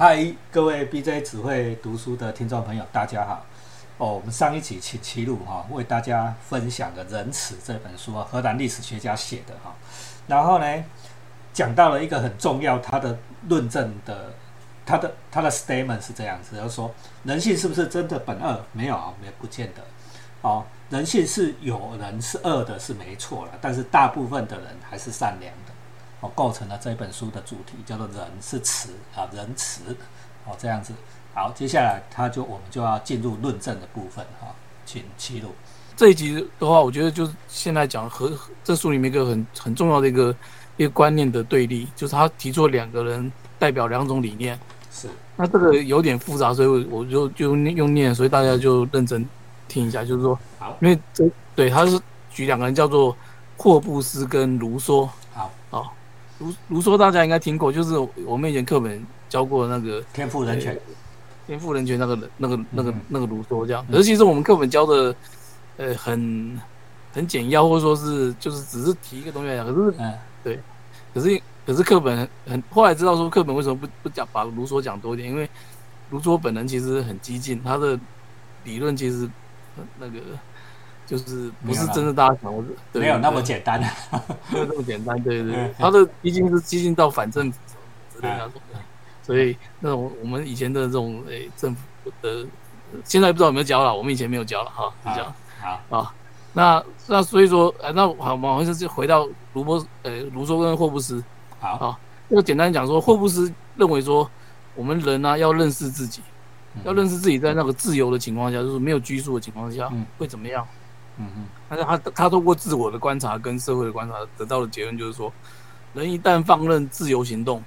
嗨，各位 BJ 只会读书的听众朋友，大家好。哦，我们上一集七七路哈，为大家分享的《仁慈》这本书啊，荷兰历史学家写的哈。然后呢，讲到了一个很重要，他的论证的，他的他的 statement 是这样子，就说人性是不是真的本恶？没有啊，没不见得。哦，人性是有人是恶的，是没错了，但是大部分的人还是善良。哦，构成了这本书的主题，叫做“仁是慈啊，仁慈”。哦，这样子。好，接下来他就我们就要进入论证的部分哈，请七路。这一集的话，我觉得就是现在讲和这书里面一个很很重要的一个一个观念的对立，就是他提出了两个人代表两种理念。是。那这个有点复杂，所以我就就用念，所以大家就认真听一下，就是说，好，因为这对他是举两个人叫做霍布斯跟卢梭。好，好。卢卢梭大家应该听过，就是我们以前课本教过那个天赋人权，天赋人权那个那个那个那个卢梭这样。可是其实我们课本教的，呃，很很简要，或者说是就是只是提一个东西来讲。可是，嗯，对，可是可是课本很后来知道说课本为什么不不讲把卢梭讲多一点？因为卢梭本人其实很激进，他的理论其实那个。就是不是真的大家想的，没有那么简单，没有那么简单，对对对，他的毕竟是激进到反政府之类那种的，所以那种我们以前的这种诶政府的，现在不知道有没有交了，我们以前没有交了哈，这样好啊，那那所以说，哎，那好，我们还是回到卢波，呃，卢梭跟霍布斯，好。啊，就简单讲说，霍布斯认为说，我们人呢要认识自己，要认识自己在那个自由的情况下，就是没有拘束的情况下，会怎么样？嗯嗯，但是他他通过自我的观察跟社会的观察得到的结论就是说，人一旦放任自由行动，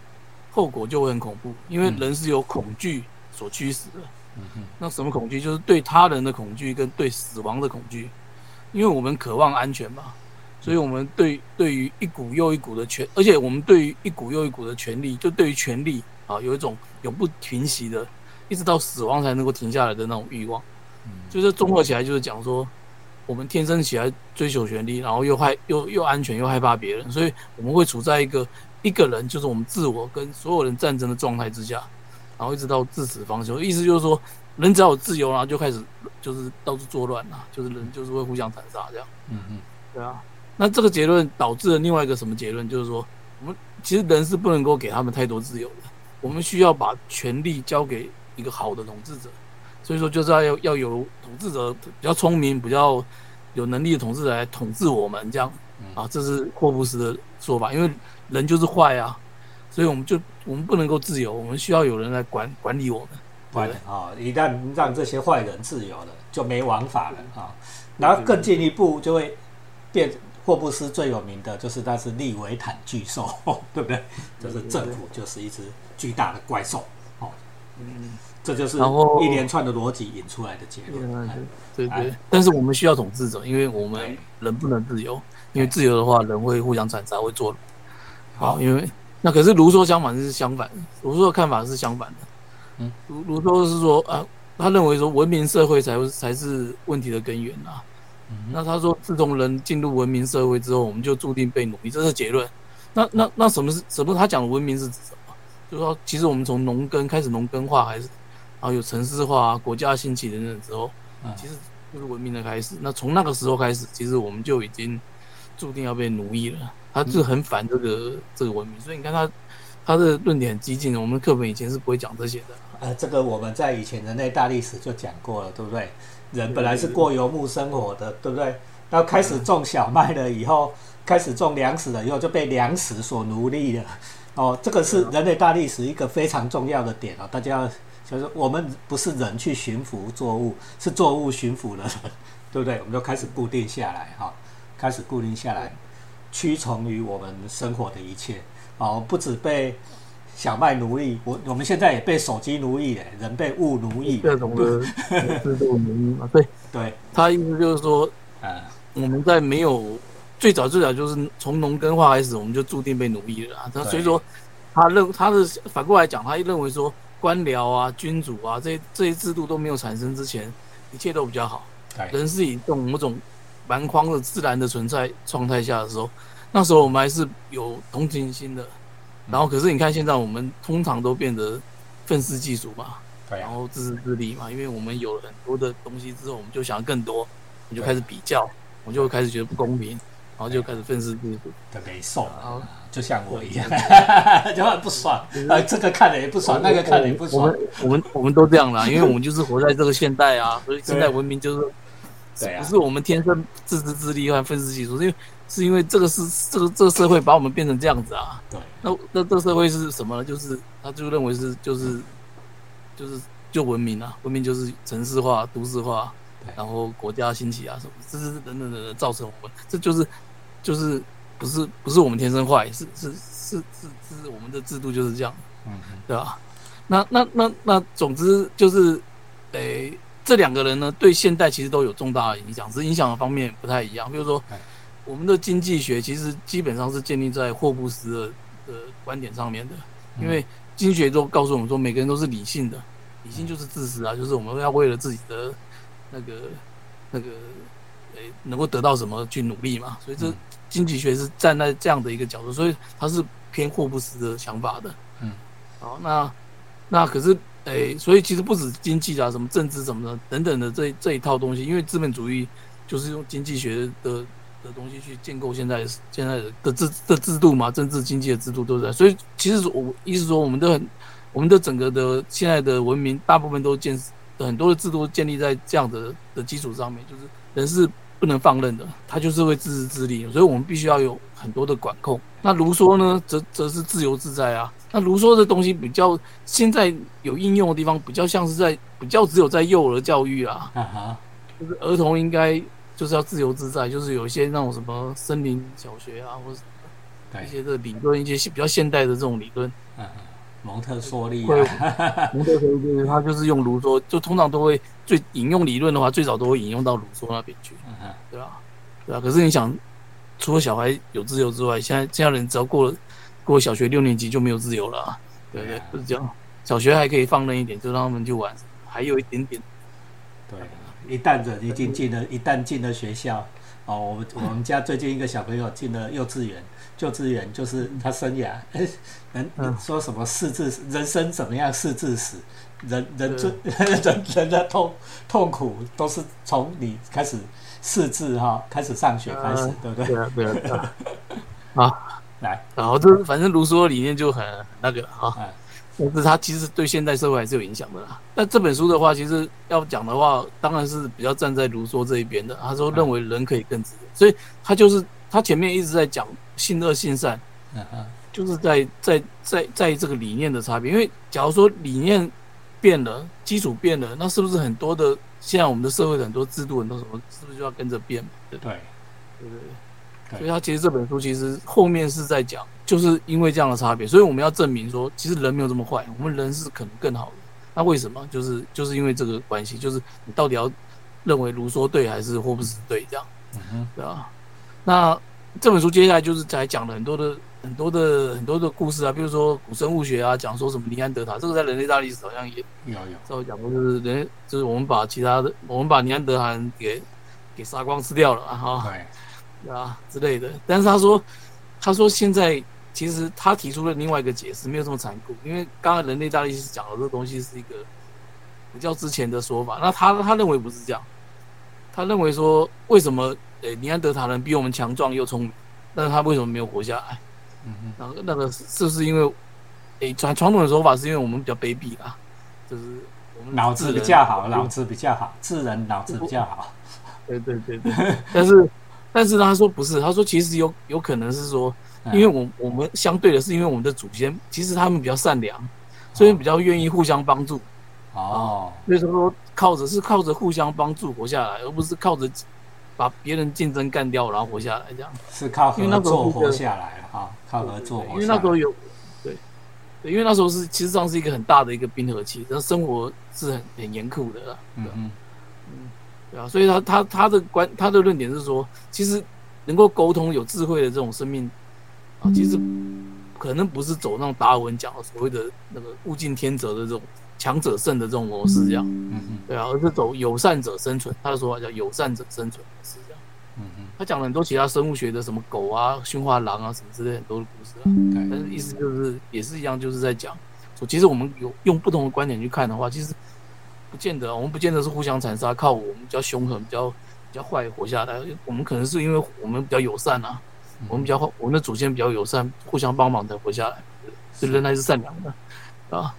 后果就会很恐怖，因为人是由恐惧所驱使的。嗯哼，那什么恐惧？就是对他人的恐惧跟对死亡的恐惧，因为我们渴望安全嘛，所以我们对对于一股又一股的权，而且我们对于一股又一股的权利，就对于权利啊，有一种永不停息的，一直到死亡才能够停下来的那种欲望。嗯，就是综合起来就是讲说。我们天生起来追求权利，然后又害又又安全又害怕别人，所以我们会处在一个一个人就是我们自我跟所有人战争的状态之下，然后一直到至死方休。意思就是说，人只要有自由，然后就开始就是到处作乱啊，就是人就是会互相残杀这样。嗯嗯，对啊。那这个结论导致了另外一个什么结论？就是说，我们其实人是不能够给他们太多自由的，我们需要把权力交给一个好的统治者。所以说，就是要要有统治者比较聪明、比较有能力的统治者来统治我们，这样啊，这是霍布斯的说法。因为人就是坏啊，所以我们就我们不能够自由，我们需要有人来管管理我们。坏人啊，一旦让这些坏人自由了，就没王法了啊。然后更进一步就会变，霍布斯最有名的就是他是利维坦巨兽，对不对？就是政府就是一只巨大的怪兽哦。嗯。这就是然后一连串的逻辑引出来的结论。对对，但是我们需要统治者，因为我们人不能自由，因为自由的话，人会互相残杀，会做。好，因为那可是卢梭相反是相反，卢梭的看法是相反的。嗯，卢卢梭是说啊，他认为说文明社会才才是问题的根源啊。那他说，自从人进入文明社会之后，我们就注定被奴役，这是结论。那那那什么是什么？他讲的文明是指什么？就是说，其实我们从农耕开始，农耕化还是。然后有城市化、国家兴起的那时候，其实就是文明的开始。那从那个时候开始，其实我们就已经注定要被奴役了。他就很反这个这个文明，所以你看他他的论点很激进。我们课本以前是不会讲这些的。呃，这个我们在以前人类大历史就讲过了，对不对？人本来是过游牧生活的，对不对？然后开始种小麦了以后，开始种粮食了以后，就被粮食所奴隶了。哦，这个是人类大历史一个非常重要的点啊，大家。就是我们不是人去驯服作物，是作物驯服了人，对不对？我们就开始固定下来，哈，开始固定下来，屈从于我们生活的一切。哦，不止被小麦奴役，我我们现在也被手机奴役，人被物奴役，各种的制度奴役嘛。对对，他意思就是说，呃，我们在没有最早最早就是从农耕化开始，我们就注定被奴役了。他所以说，他认他的反过来讲，他认为说。官僚啊，君主啊，这这些制度都没有产生之前，一切都比较好。人是以这种某种蛮荒的自然的存在状态下的时候，那时候我们还是有同情心的。然后，可是你看现在我们通常都变得愤世嫉俗嘛，然后自私自利嘛，因为我们有了很多的东西之后，我们就想要更多，我们就开始比较，我就开始觉得不公平，然后就开始愤世嫉俗。的没送然后，就像我一样，就很不爽。呃，这个看了也不爽，那个看了也不爽我们。我们我们都这样啦，因为我们就是活在这个现代啊，所以现代文明就是对啊不是我们天生自私自利和愤世嫉俗，是因为是因为这个是这个这个社会把我们变成这样子啊。对，那那这个社会是什么呢？就是他就认为是就是就是就文明啊，文明就是城市化、都市化对，然后国家兴起啊什么，这是等等等等造成我们，这就是就是不是不是我们天生坏，是是是是是我们的制度就是这样。嗯嗯，对吧？那那那那，总之就是，诶、这两个人呢，对现代其实都有重大的影响，只是影响的方面不太一样。比如说哎，我们的经济学其实基本上是建立在霍布斯的的观点上面的，因为经济学都告诉我们说，每个人都是理性的，理性就是自私啊，就是我们要为了自己的那个那个，诶、能够得到什么去努力嘛。所以这嗯经济学是站在这样的一个角度，所以它是偏霍布斯的想法的。嗯，好，那那可是诶、所以其实不止经济啊，什么政治什么的等等的这这一套东西，因为资本主义就是用经济学的的东西去建构现在现在的的制的制度嘛，政治经济的制度都是在。所以其实我意思说，我们的很我们的整个的现在的文明，大部分都建很多的制度建立在这样的的基础上面，就是人是不能放任的，他就是会自私自利，所以我们必须要有很多的管控。那卢梭呢，则则是自由自在啊。那卢梭的东西比较现在有应用的地方，比较像是在比较只有在幼儿教育啊，啊哈，就是儿童应该就是要自由自在，就是有一些那种什么森林小学啊，或者一，些的理论，一些比较现代的这种理论，嗯嗯，蒙特梭利会啊，蒙特梭利他就是用卢梭，就通常都会最引用理论的话，最早都会引用到卢梭那边去。对吧？对吧？可是你想，除了小孩有自由之外，现在现在人只要过了过了小学六年级就没有自由了、啊，对不对对啊？不是这样，小学还可以放任一点，就让他们去玩，还有一点点。对，一旦人已经进了，一旦进了学校，哦，我们我们家最近一个小朋友进了幼稚园，幼稚园就是他生涯，哎，人嗯说什么四字人生怎么样四字死，人人最 人人的痛痛苦都是从你开始四字哈开始上学开始，嗯对不对？对啊，对啊，对啊。啊，来，然后这反正卢梭的理念就很很那个啊是他其实对现代社会还是有影响的啦。那这本书的话，其实要讲的话，当然是比较站在卢梭这一边的。他说认为人可以更自由，所以他就是他前面一直在讲性恶性善，嗯哼，就是在在在在这个理念的差别。因为假如说理念变了，基础变了，那是不是很多的现在我们的社会的很多制度很多什么，是不是就要跟着变？对对，对所以他其实这本书其实后面是在讲，就是因为这样的差别，所以我们要证明说，其实人没有这么坏，我们人是可能更好的。那为什么？就是就是因为这个关系，就是你到底要认为卢梭对还是霍布斯对这样，嗯哼，对吧？那这本书接下来就是才讲了很多的很多的很多的故事啊，比如说古生物学啊，讲说什么尼安德塔，这个在人类大历史好像也有有，稍微讲过，就是人就是我们把其他的我们把尼安德塔人给给杀光吃掉了啊哈。对，啊之类的。但是他说，他说现在其实他提出了另外一个解释，没有这么残酷，因为刚刚人类大历史讲的这个东西是一个比较之前的说法，那他他认为不是这样，他认为说为什么呃尼安德塔人比我们强壮又聪明，但是他为什么没有活下来？嗯哼，那个那个是是不是因为诶传传统的说法是因为我们比较卑鄙啦，就是我们脑子比较好，脑子比较好，智人脑子比较好，对对对对，但是但是他说不是，他说其实有有可能是说，嗯因为我我们相对的是因为我们的祖先其实他们比较善良，所以比较愿意互相帮助，哦，所以说靠着是靠着互相帮助活下来，而不是靠着把别人竞争干掉然后活下来这样。是靠因为那合作活下来了哈，靠合作因活下来，为那时候有对对，因为那时候是其实上是一个很大的一个冰河期，然后生活是很很严酷的啦，对啊嗯，对啊，所以他他他的观他的论点是说，其实能够沟通有智慧的这种生命啊，其实可能不是走那种达尔文讲的所谓的那个物竞天择的这种强者胜的这种模式这样，嗯嗯，对啊，而是走友善者生存，他的说法叫友善者生存模式这样。嗯嗯，他讲了很多其他生物学的什么狗啊、驯化狼啊什么之类很多的故事啊，但，是意思就是也是一样，就是在讲说，其实我们有用不同的观点去看的话，其实不见得，我们不见得是互相残杀，靠我们比较凶狠、比较比较坏活下来。我们可能是因为我们比较友善啊，我们比较我们的祖先比较友善，互相帮忙才活下来，所以人还是善良的啊。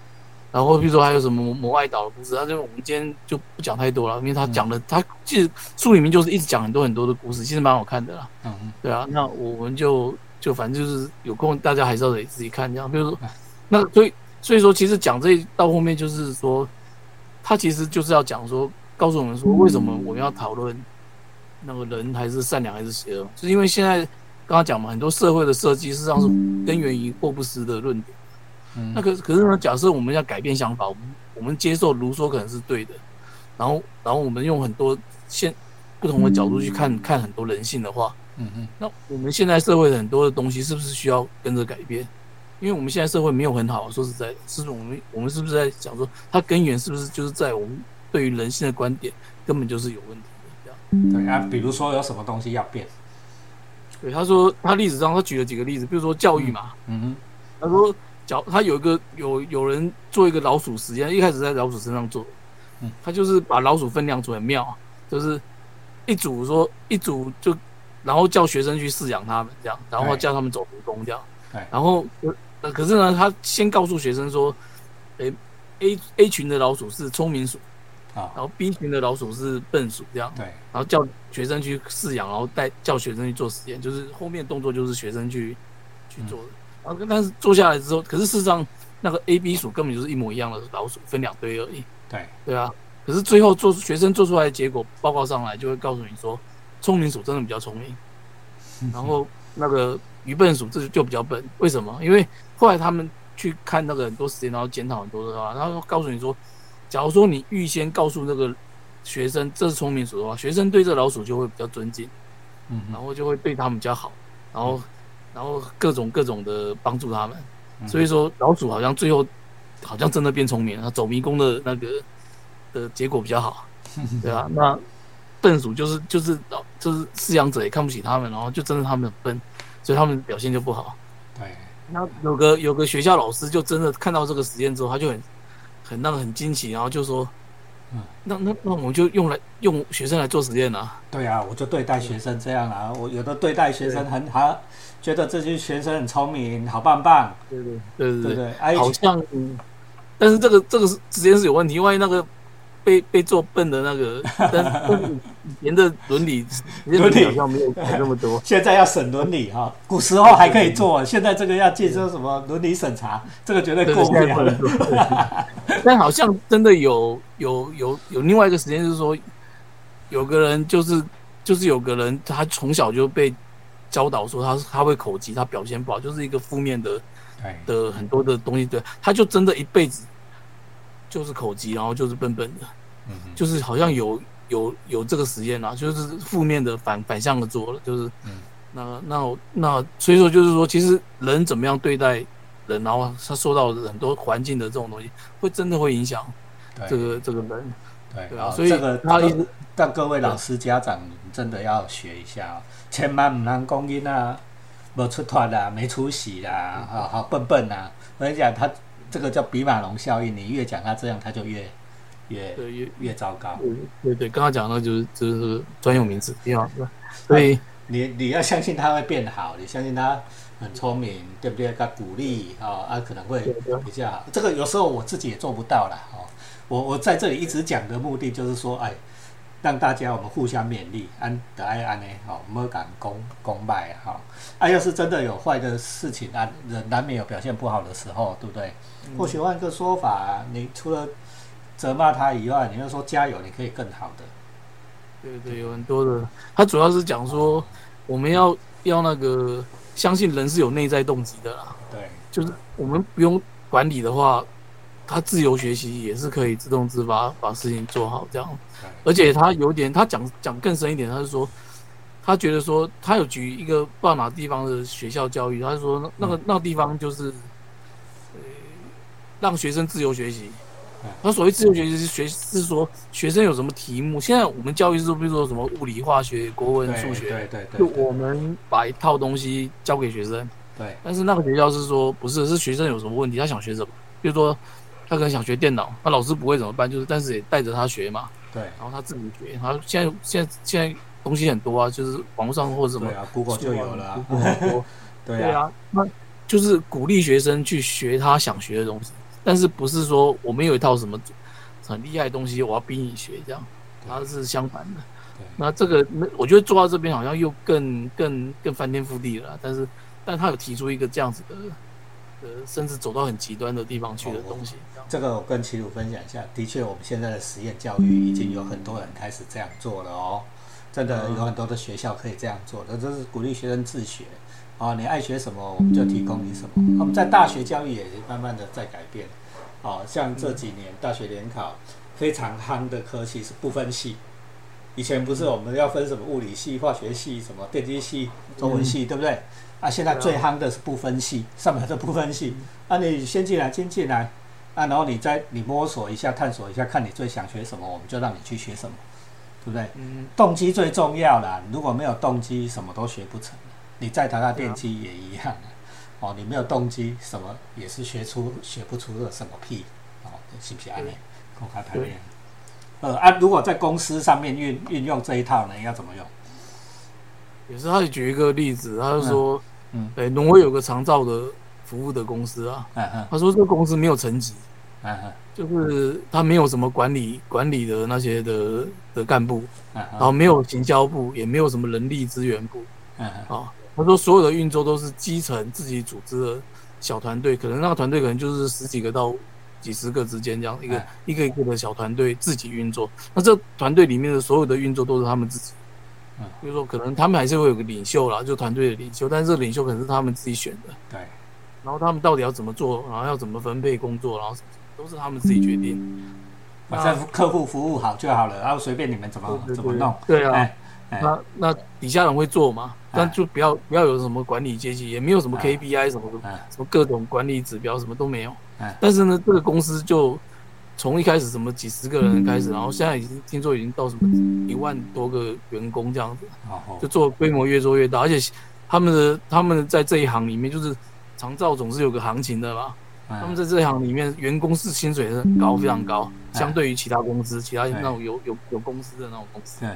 然后比如说还有什么魔爱岛的故事，他就我们今天就不讲太多了，因为他讲的他其实书里面就是一直讲很多很多的故事，其实蛮好看的啦。嗯嗯。对啊，那我们就就反正就是有空大家还是要得自己看这样。比如说，那所以所以说其实讲这到后面就是说，他其实就是要讲说，告诉我们说为什么我们要讨论那个人还是善良还是邪恶，就是因为现在刚刚讲嘛，很多社会的设计实际上是根源于霍布斯的论点。那可可是呢？假设我们要改变想法，我们我们接受卢梭可能是对的，然后然后我们用很多现不同的角度去看看很多人性的话，嗯嗯，那我们现在社会的很多的东西是不是需要跟着改变？因为我们现在社会没有很好，说实在的，是我们我们是不是在讲说它根源是不是就是在我们对于人性的观点根本就是有问题的？对啊，比如说有什么东西要变？对，他说他历史上他举了几个例子，比如说教育嘛，嗯哼，他说。脚他有一个有有人做一个老鼠实验，一开始在老鼠身上做，嗯，他就是把老鼠分两组，很妙，就是一组说一组就，然后叫学生去饲养他们这样，然后叫他们走迷宫这样，然后呃可是呢，他先告诉学生说，诶 A A 群的老鼠是聪明鼠，啊，然后 B 群的老鼠是笨鼠这样，对，然后叫学生去饲养，然后带叫学生去做实验，就是后面动作就是学生去去做的。啊，但是做下来之后，可是事实上那个 A、B 鼠根本就是一模一样的老鼠，分两堆而已。对对啊，可是最后做学生做出来的结果报告上来，就会告诉你说，聪明鼠真的比较聪明，然后那个愚笨鼠这就比较笨。为什么？因为后来他们去看那个很多时间，然后检讨很多的话，然后告诉你说，假如说你预先告诉那个学生这是聪明鼠的话，学生对这老鼠就会比较尊敬，嗯，然后就会对他们比较好，然后。然后各种各种的帮助他们，所以说老鼠好像最后好像真的变聪明了，走迷宫的那个的结果比较好，对啊。那笨鼠就是就是老就是饲养者也看不起他们，然后就真的他们很笨，所以他们表现就不好。对。那有个有个学校老师就真的看到这个实验之后，他就很很那个很惊奇，然后就说。那那那我们就用来用学生来做实验啊？对啊，我就对待学生这样啊。我有的对待学生很好，觉得这些学生很聪明，好棒棒。对对对对对，好像，但是这个这个是实验是有问题，万一那个。被被做笨的那个，但是以前的伦理伦理好像没有改那么多。现在要审伦理哈，古时候还可以做，现在这个要接受什么伦理审查，这个绝对过不了。但好像真的有有有有另外一个时间，就是说，有个人就是就是有个人，他从小就被教导说他他会口疾，他表现不好，就是一个负面的的很多的东西，对，他就真的一辈子。就是口疾，然后就是笨笨的，嗯，就是好像有有有这个实验啊，就是负面的反反向的做了，就是，嗯，那那那所以说就是说，其实人怎么样对待人，然后他受到很多环境的这种东西，会真的会影响这个这个人，对啊，所以这个他一直让各位老师家长真的要学一下，千万唔能讲囡啊，没出团啦，没出息啦，好好笨笨呐，我跟你讲他。这个叫比马龙效应，你越讲他这样，他就越越越越糟糕。对对，刚刚讲的就是就是专用名词，对吧？所以你你要相信他会变好，你相信他很聪明，对不对？他鼓励啊啊，可能会比较好。这个有时候我自己也做不到啦哦。我我在这里一直讲的目的就是说，哎，让大家我们互相勉励，安得爱安呢，好哦，莫敢攻攻败哈。啊，要是真的有坏的事情啊，人难免有表现不好的时候，对不对？或许换个说法，你除了责骂他以外，你要说加油，你可以更好的。对对，有很多的。他主要是讲说，我们要要那个相信人是有内在动机的啦。对，就是我们不用管理的话，他自由学习也是可以自动自发把事情做好这样。而且他有点，他讲讲更深一点，他是说，他觉得说，他有举一个不知道哪地方的学校教育，他说那那个那个地方就是。让学生自由学习。他所谓自由学习是学是说学生有什么题目？现在我们教育是比如说什么物理、化学、国文、数学，对对对，就我们把一套东西教给学生。对。但是那个学校是说不是，是学生有什么问题，他想学什么，比如说他可能想学电脑，那老师不会怎么办？就是但是也带着他学嘛，对，然后他自己学。然后现在现在现在东西很多啊，就是网络上或者什么对啊，Google 就有了 对啊，对啊，那就是鼓励学生去学他想学的东西，但是不是说我们有一套什么很厉害的东西，我要逼你学这样，他是相反的对。那这个，那我觉得做到这边好像又更更更翻天覆地了，但是，但他有提出一个这样子的，呃，甚至走到很极端的地方去的东西，这个我跟齐鲁分享一下，的确，我们现在的实验教育已经有很多人开始这样做了哦。真的有很多的学校可以这样做的，这是鼓励学生自学。哦，你爱学什么，我们就提供你什么。我们在大学教育也慢慢的在改变。哦，像这几年大学联考非常夯的科系是不分系。以前不是我们要分什么物理系、化学系、什么电机系、中文系，对不对？啊，现在最夯的是不分系，上面的不分系。啊，你先进来，先进来，啊，然后你再你摸索一下、探索一下，看你最想学什么，我们就让你去学什么，对不对？嗯，动机最重要啦，如果没有动机，什么都学不成。你在台大电机也一样啊哦，你没有动机，什么也是学出学不出个什么屁哦，是不是安内公开排练？呃啊，如果在公司上面运运用这一套呢，要怎么用？也是他也举一个例子，他就说，嗯哎，挪威有个长照的服务的公司啊，嗯嗯他说这个公司没有层级，嗯嗯就是他没有什么管理管理的那些的的干部，嗯然后没有行销部，也没有什么人力资源部嗯嗯啊。他说所有的运作都是基层自己组织的小团队，可能那个团队可能就是十几个到几十个之间这样一个、哎一个一个的小团队自己运作。那这团队里面的所有的运作都是他们自己。嗯就是说，可能他们还是会有个领袖啦，就团队的领袖，但是这个领袖可能是他们自己选的。对，然后他们到底要怎么做，然后要怎么分配工作，然后都是他们自己决定。反正客户服务好就好了，然后随便你们怎么怎么弄。对啊，那那底下人会做嘛？哎。但就不要不要有什么管理阶级，也没有什么哎。KPI 什么的，哎。什么各种管理指标什么都没有。哎。但是呢，这个公司就从一开始什么几十个人开始，然后现在已经听说已经到什么一万多个员工这样子，哦。就做规模越做越大，而且他们的他们在这一行里面就是长照总是有个行情的吧。他他们在这一行里面，员工是薪水是很高，非常高，哎。相对于其他公司，其他那种有有有公司的那种公司。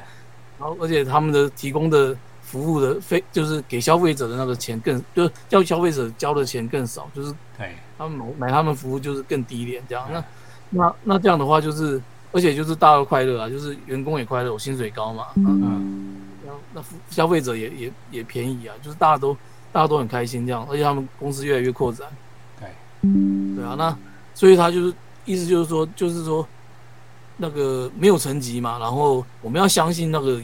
对然后而且他们的提供的服务的费，就是给消费者的那个钱更，就是要消费者交的钱更少，就是对。他们买买他们服务就是更低廉这样。那哎那那这样的话就是，而且就是大家都快乐啊，就是员工也快乐，我薪水高嘛，嗯，嗯。然后那服消费者也也也便宜啊，就是大家都大家都很开心这样，而且他们公司越来越扩展。对。对啊，那所以他就是意思就是说，就是说那个没有层级嘛，然后我们要相信那个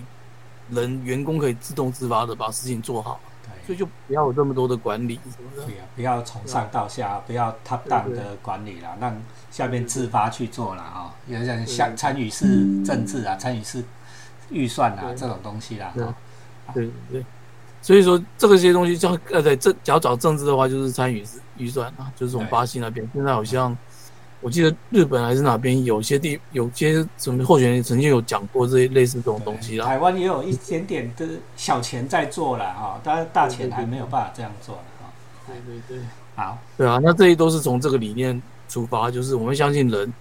人员工可以自动自发的把事情做好，所以就不要有这么多的管理什么的不。要不要从上到下，不要 top down 对对的管理啦，让下面自发去做啦。哈。有点对像参与式政治啊，参与式预算啊对这种东西啦。对哈对对，所以说这个些东西叫呃对政，只要找政治的话，就是参与预算啊，就是从巴西那边，现在好像我记得日本还是哪边有些地有些什么候选人曾经有讲过这些类似这种东西啦。台湾也有一点点的小钱在做了哈，但是大钱还没有办法这样做了哈。对对对。好，对啊，那这些都是从这个理念出发，就是我们相信人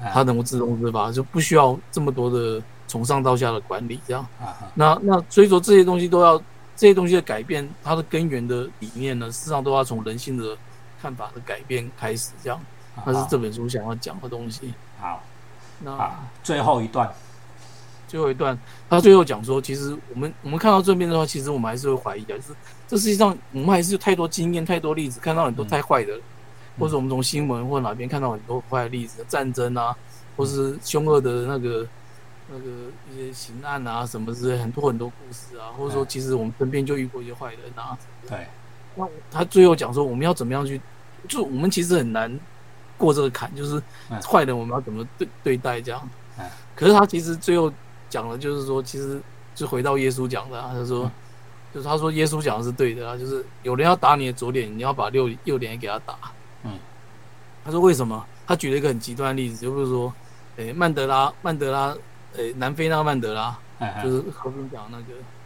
啊他能够自动自发，就不需要这么多的从上到下的管理，这样。啊那那所以说这些东西都要这些东西的改变，它的根源的理念呢，事实上都要从人性的看法的改变开始，这样。那是这本书想要讲的东西。好。那啊，最后一段。最后一段，他最后讲说，其实我们我们看到这边的话，其实我们还是会怀疑的，就是这世界上我们还是有太多经验、太多例子，看到很多太坏的人，或者我们从新闻或哪边看到很多坏的例子，战争啊，或是凶恶的那个那个一些刑案啊什么之类，很多很多故事啊，或者说其实我们身边就遇过一些坏人啊。对。那他最后讲说，我们要怎么样去，就我们其实很难过这个坎，就是嗯。坏人我们要怎么对对待这样。嗯。可是他其实最后讲的就是说，其实就回到耶稣讲的、啊，他说嗯，就是他说耶稣讲的是对的啊，就是有人要打你的左脸，你要把右右脸也给他打。嗯，他说为什么？他举了一个很极端的例子，就是说，诶、曼德拉，曼德拉，诶、南非那个曼德拉，就是和平奖那个，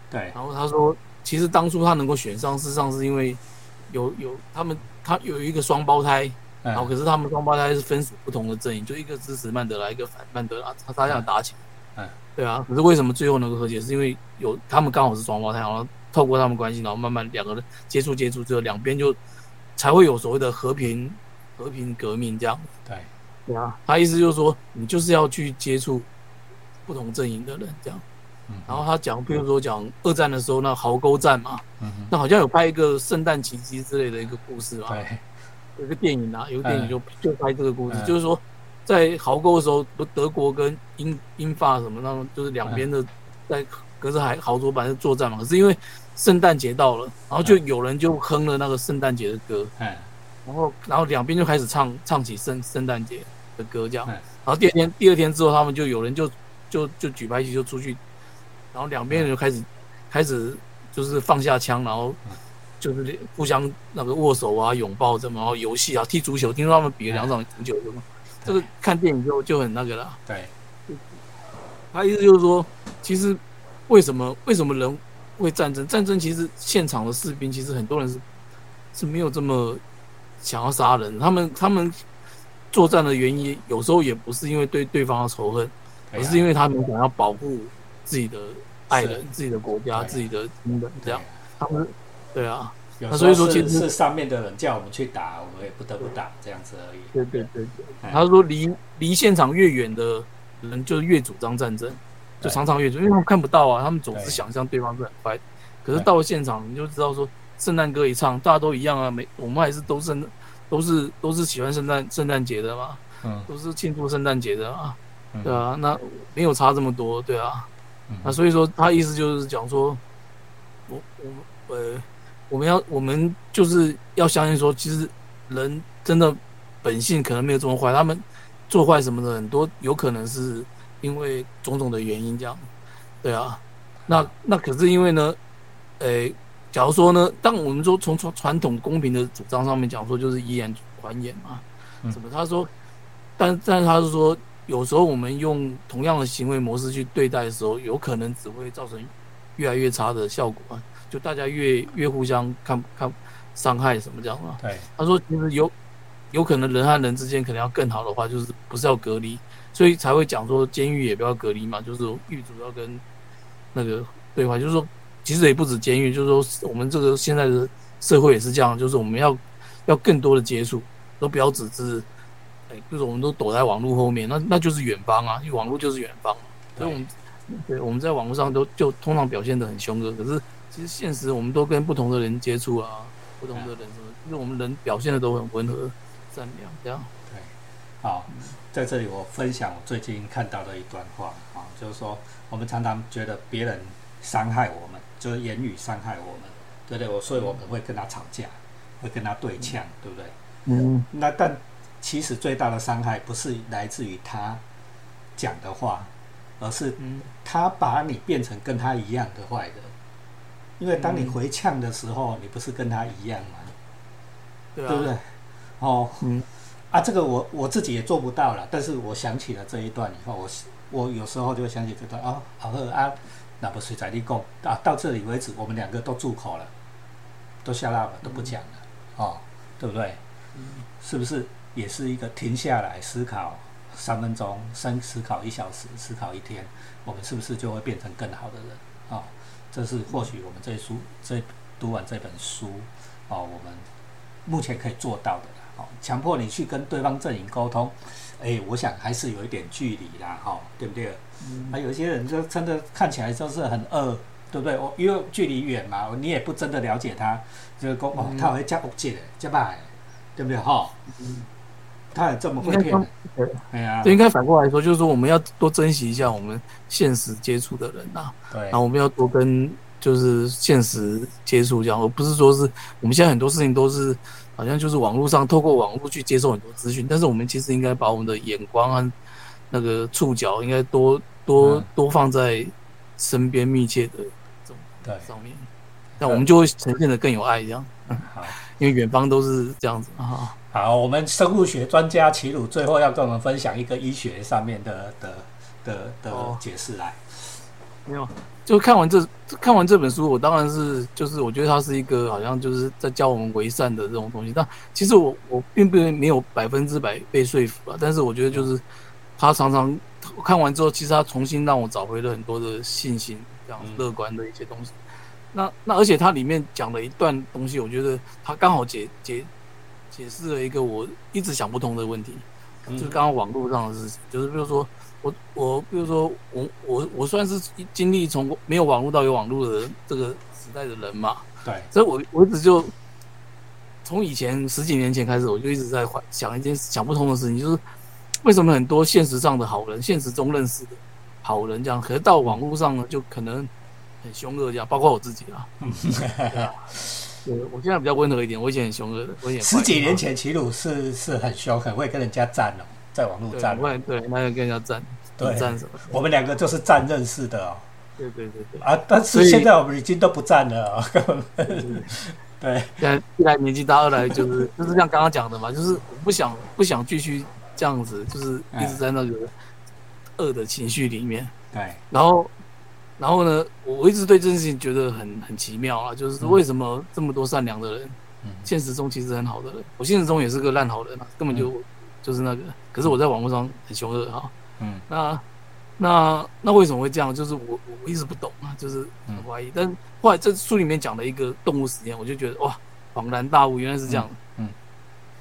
对。然后他说，其实当初他能够选上，事实上是因为有有他们他有一个双胞胎，然后可是他们双胞胎是分属不同的阵营，就一个支持曼德拉，一个反曼德拉，他他想打起来。嗯，对啊。可是为什么最后能够和解？是因为有他们刚好是双胞胎，然后透过他们关系，然后慢慢两个人接触接触之后，两边就才会有所谓的和平和平革命这样。对，对啊。他意思就是说，你就是要去接触不同阵营的人这样。然后他讲，比如说讲二战的时候那壕沟战嘛，那好像有拍一个圣诞奇迹之类的一个故事嘛，对，有个电影啊，有个电影就就拍这个故事，就是说在壕沟的时候，德国跟英英法什么那种，就是两边的在隔着海壕沟板在作战嘛，可是因为圣诞节到了，然后就有人就哼了那个圣诞节的歌，然后然后两边就开始唱唱起圣圣诞节的歌这样，然后第二天第二天之后，他们就有人就就就举牌旗就出去。然后两边人就开始，开始就是放下枪，然后就是互相那个握手啊、拥抱这么，然后游戏啊、踢足球。听说他们比了两场足球，的嘛。这个看电影就就很那个了。对，他意思就是说，其实为什么为什么人会战争？战争其实现场的士兵其实很多人是是没有这么想要杀人，他们他们作战的原因有时候也不是因为对对方的仇恨，而是因为他们想要保护。自己的爱人、自己的国家、自己的亲人，这样，他们对啊，那所以说其实是上面的人叫我们去打，我们也不得不打，这样子而已。对对对对，他说离离现场越远的人就越主张战争，就常常越主，因为他们看不到啊，他们总是想象对方是很快，可是到了现场你就知道说，圣诞歌一唱，大家都一样啊，没我们还是都是都是都是喜欢圣诞圣诞节的嘛，嗯，都是庆祝圣诞节的啊，对啊，那没有差这么多，对啊。那所以说，他意思就是讲说，我我呃，我们要我们就是要相信说，其实人真的本性可能没有这么坏，他们做坏什么的很多，有可能是因为种种的原因这样，对啊。那那可是因为呢，诶，假如说呢，当我们说从传传统公平的主张上面讲说，就是以眼还眼嘛，什么？他说，但但是他是说。有时候我们用同样的行为模式去对待的时候，有可能只会造成越来越差的效果啊！就大家越越互相看看伤害什么这样嘛？对，他说其实有有可能人和人之间可能要更好的话，就是不是要隔离，所以才会讲说监狱也不要隔离嘛，就是狱主要跟那个对话，就是说其实也不止监狱，就是说我们这个现在的社会也是这样，就是我们要要更多的接触，都不要只是。就是我们都躲在网络后面，那那就是远方啊，因为网络就是远方，所以我们对我们在网络上都就通常表现的很凶恶，可是其实现实我们都跟不同的人接触啊，不同的人什么，就是我们人表现的都很温和、善良这样。对，好，在这里我分享我最近看到的一段话啊，就是说我们常常觉得别人伤害我们，就是言语伤害我们，对不对？我所以我们会跟他吵架，会跟他对呛，对不对？嗯，那但。其实最大的伤害不是来自于他讲的话，而是他把你变成跟他一样的坏人。因为当你回呛的时候，你不是跟他一样吗？对不对？哦，嗯，啊，这个我我自己也做不到了。但是我想起了这一段以后，我我有时候就会想起这段啊，好喝啊，那不是在立功啊，到这里为止，我们两个都住口了，都下拉了，都不讲了，哦，对不对？是不是？也是一个停下来思考三分钟，三思考一小时，思考一天，我们是不是就会变成更好的人？啊，这是或许我们这书这读完这本书，哦，我们目前可以做到的啦。哦，强迫你去跟对方阵营沟通，哎，我想还是有一点距离啦，哈，对不对？啊，有些人就真的看起来就是很恶，对不对？我因为距离远嘛，你也不真的了解他，就是讲哦，他会加恶界的，加败，对不对？哈。他也这么会骗，对呀，应该反过来说，就是说我们要多珍惜一下我们现实接触的人呐，对，然后我们要多跟就是现实接触这样，而不是说是我们现在很多事情都是好像就是网络上透过网络去接受很多资讯，但是我们其实应该把我们的眼光啊那个触角应该多多多放在身边密切的这种对。上面，那我们就会呈现的更有爱这样，好，因为远方都是这样子。啊。好，我们生物学专家齐鲁最后要跟我们分享一个医学上面的的的的解释来。没有，就看完这看完这本书，我当然是就是我觉得它是一个好像就是在教我们为善的这种东西，但其实我我并不没有百分之百被说服啊，但是我觉得就是他常常看完之后，其实他重新让我找回了很多的信心，这样乐观的一些东西。那那而且它里面讲了一段东西，我觉得它刚好解解解释了一个我一直想不通的问题，就是刚刚网络上的事情，就是比如说。我我比如说我我我算是经历从没有网络到有网络的这个时代的人嘛，对，所以我我一直就从以前十几年前开始，我就一直在想一件想不通的事情，就是为什么很多现实上的好人，现实中认识的好人这样，可是到网络上呢，就可能很凶恶这样，包括我自己啊，对，我现在比较温和一点，我以前很凶恶的，我以前十几年前齐鲁是是很凶，很会跟人家战哦。在网络战，对，那就跟人家战，对，战什么？我们两个就是战认识的哦。对对对对。啊，但是现在我们已经都不站了。对。现在一来年纪大，二来就是就是像刚刚讲的嘛，就是不想不想继续这样子，就是一直在那个恶的情绪里面。对。然后，然后呢，我一直对这件事情觉得很很奇妙啊，就是为什么这么多善良的人，现实中其实很好的人，我现实中也是个烂好人啊，根本就。就是那个，可是我在网络上很凶恶哈，嗯，那那那为什么会这样？就是我我一直不懂啊，就是很怀疑。但后来这书里面讲的一个动物实验，我就觉得哇，恍然大悟，原来是这样。嗯，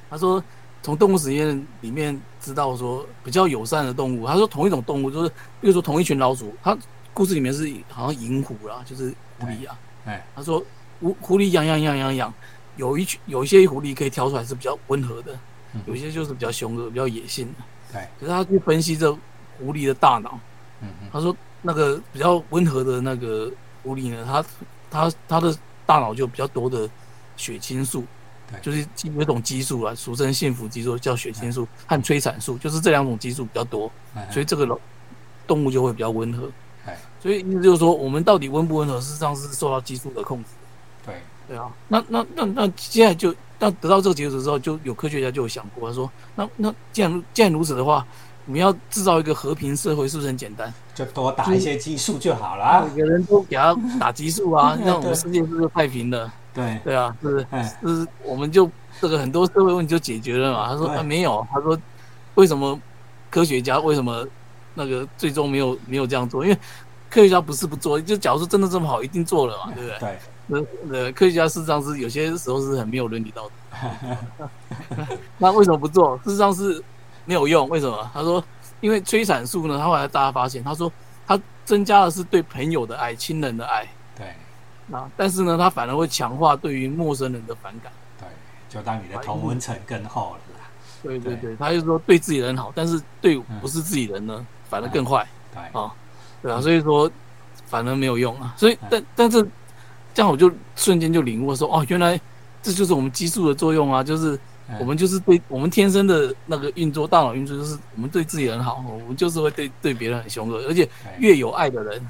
他说从动物实验里面知道说比较友善的动物，他说同一种动物就是，比如说同一群老鼠，他故事里面是好像银狐啦，就是狐狸啊，哎，他说狐狐狸养养养养养，有一群有一些狐狸可以挑出来是比较温和的。有些就是比较凶恶、比较野性的。对。可是他去分析这狐狸的大脑，嗯嗯，他说那个比较温和的那个狐狸呢，它它它的大脑就比较多的血清素，对，就是有一种激素啊，俗称幸福激素，叫血清素和催产素，就是这两种激素比较多，所以这个动物就会比较温和。所以意思就是说，我们到底温不温和，事实上是受到激素的控制。对。对啊，那那那那现在就。那得到这个结果之后，就有科学家就有想过，他说：“那那既然既然如此的话，我们要制造一个和平社会，是不是很简单？就多打一些激素就好了。每个人都给他打激素啊，让我们世界是不是太平了？对对啊，是是，我们就这个很多社会问题就解决了嘛。”他说：“啊，没有。”他说：“为什么科学家为什么那个最终没有没有这样做？因为科学家不是不做，就假如说真的这么好，一定做了嘛，对不对？”对。呃，科学家事实上是有些时候是很没有伦理道德。那为什么不做？事实上是没有用。为什么？他说，因为催产素呢，他后来大家发现，他说他增加的是对朋友的爱、亲人的爱。对。那但是呢，他反而会强化对于陌生人的反感。对，就当你的同温层更厚了。对对对，他就说对自己人好，但是对不是自己人呢，反而更坏。对啊，对啊，所以说反而没有用啊。所以，但但是。这样我就瞬间就领悟说，哦，原来这就是我们激素的作用啊！就是我们就是对我们天生的那个运作，大脑运作就是我们对自己很好，我们就是会对对别人很凶恶，而且越有爱的人，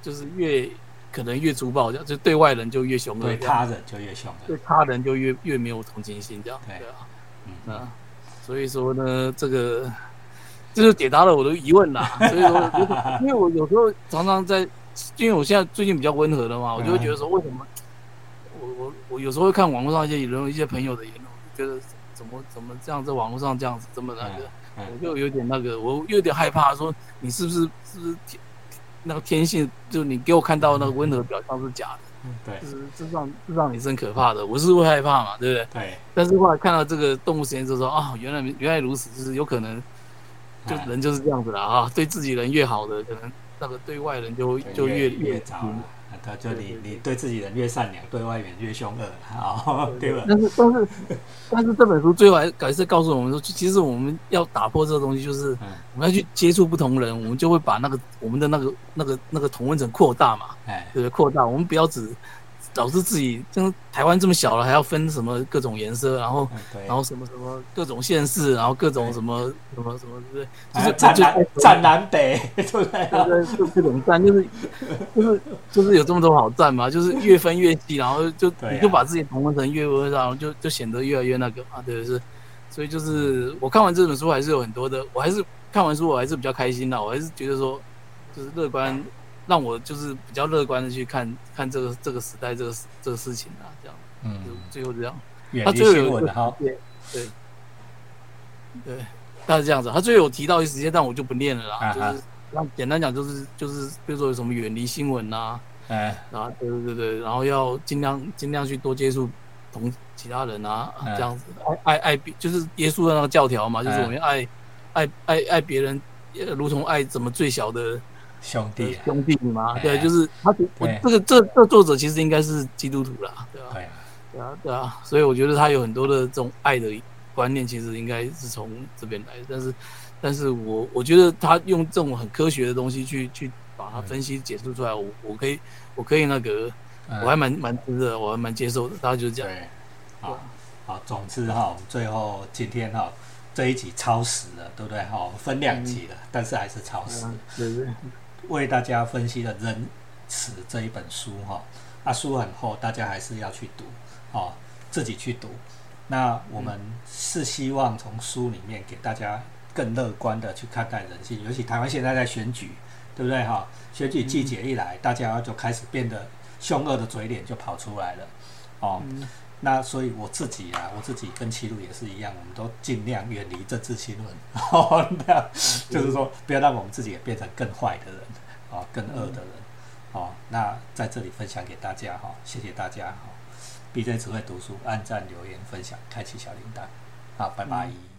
就是越可能越粗暴，这样就对外人就越凶恶，对他人就越凶恶，对他人就越越没有同情心，这样对啊，嗯，所以说呢，这个就是解答了我的疑问啦。所以说，因为我有时候常常在。因为我现在最近比较温和了嘛，我就会觉得说，为什么我我我有时候会看网络上一些人，一些朋友的言论，觉得怎么怎么这样在网络上这样子这么那个，我就有点那个，我有点害怕，说你是不是是不是天那个天性，就你给我看到那个温和表象是假的，对，就是这让这让你是很可怕的，我是会害怕嘛，对不对？对。但是后来看到这个动物实验之后，啊，原来原来如此，就是有可能，就人就是这样子的啊，对自己人越好的可能。那个对外人就就越越糟了，他就你你对自己人越善良，对外人越凶恶，好，对吧？但是但是但是这本书最后还还是告诉我们说，其实我们要打破这个东西，就是我们要去接触不同人，我们就会把那个我们的那个那个那个同温层扩大嘛，哎，对？扩大，我们不要只。导致自己像台湾这么小了，还要分什么各种颜色，然后然后什么什么各种县市，然后各种什么什么什么，对不对？就是占南占南北，对不对？对，就各种占，就是就是就是有这么多好占嘛，就是越分越细，然后就你就把自己同温层越分，然后就就显得越来越那个嘛，对不对。所以就是我看完这本书还是有很多的，我还是看完书我还是比较开心的，我还是觉得说就是乐观。让我就是比较乐观的去看看这个这个时代这个这个事情啊，这样，嗯，最后这样，他最后有新闻哈，对对对，他是这样子，他最后有提到一时间，但我就不念了啦，啊就是那简单讲就是就是比如说有什么远离新闻呐、哎，啊，对对对对，然后要尽量尽量去多接触同其他人啊，这样子。爱爱爱别，就是耶稣的那个教条嘛，就是嗯我们爱爱爱爱别人，呃如同爱怎么最小的兄弟啊，兄弟嘛，哎对，就是他我对。这个这这作者其实应该是基督徒啦，对吧、对啊，对啊，对啊，所以我觉得他有很多的这种爱的观念，其实应该是从这边来的。但是，但是我我觉得他用这种很科学的东西去去把它分析解释出来，我我可以我可以那个，嗯。我还蛮蛮值得，我还蛮接受的。大概就是这样。对，好，好，总之哈，我们最后今天哈这一集超时了，对不对？哈？分两集了，但是还是超时。嗯对对，为大家分析了《仁慈》这一本书哈，啊书很厚，大家还是要去读哦，自己去读。那我们是希望从书里面给大家更乐观的去看待人性，尤其台湾现在在选举，对不对哈？选举季节一来，大家就开始变得凶恶的嘴脸就跑出来了哦。嗯那所以我自己啊，我自己跟七路也是一样，我们都尽量远离政治新闻，哦，那就是说不要让我们自己也变成更坏的人，哦、更恶的人，哦，那在这里分享给大家哈、谢谢大家哈、BJ 只会读书，按赞、留言、分享、开启小铃铛，好，拜拜。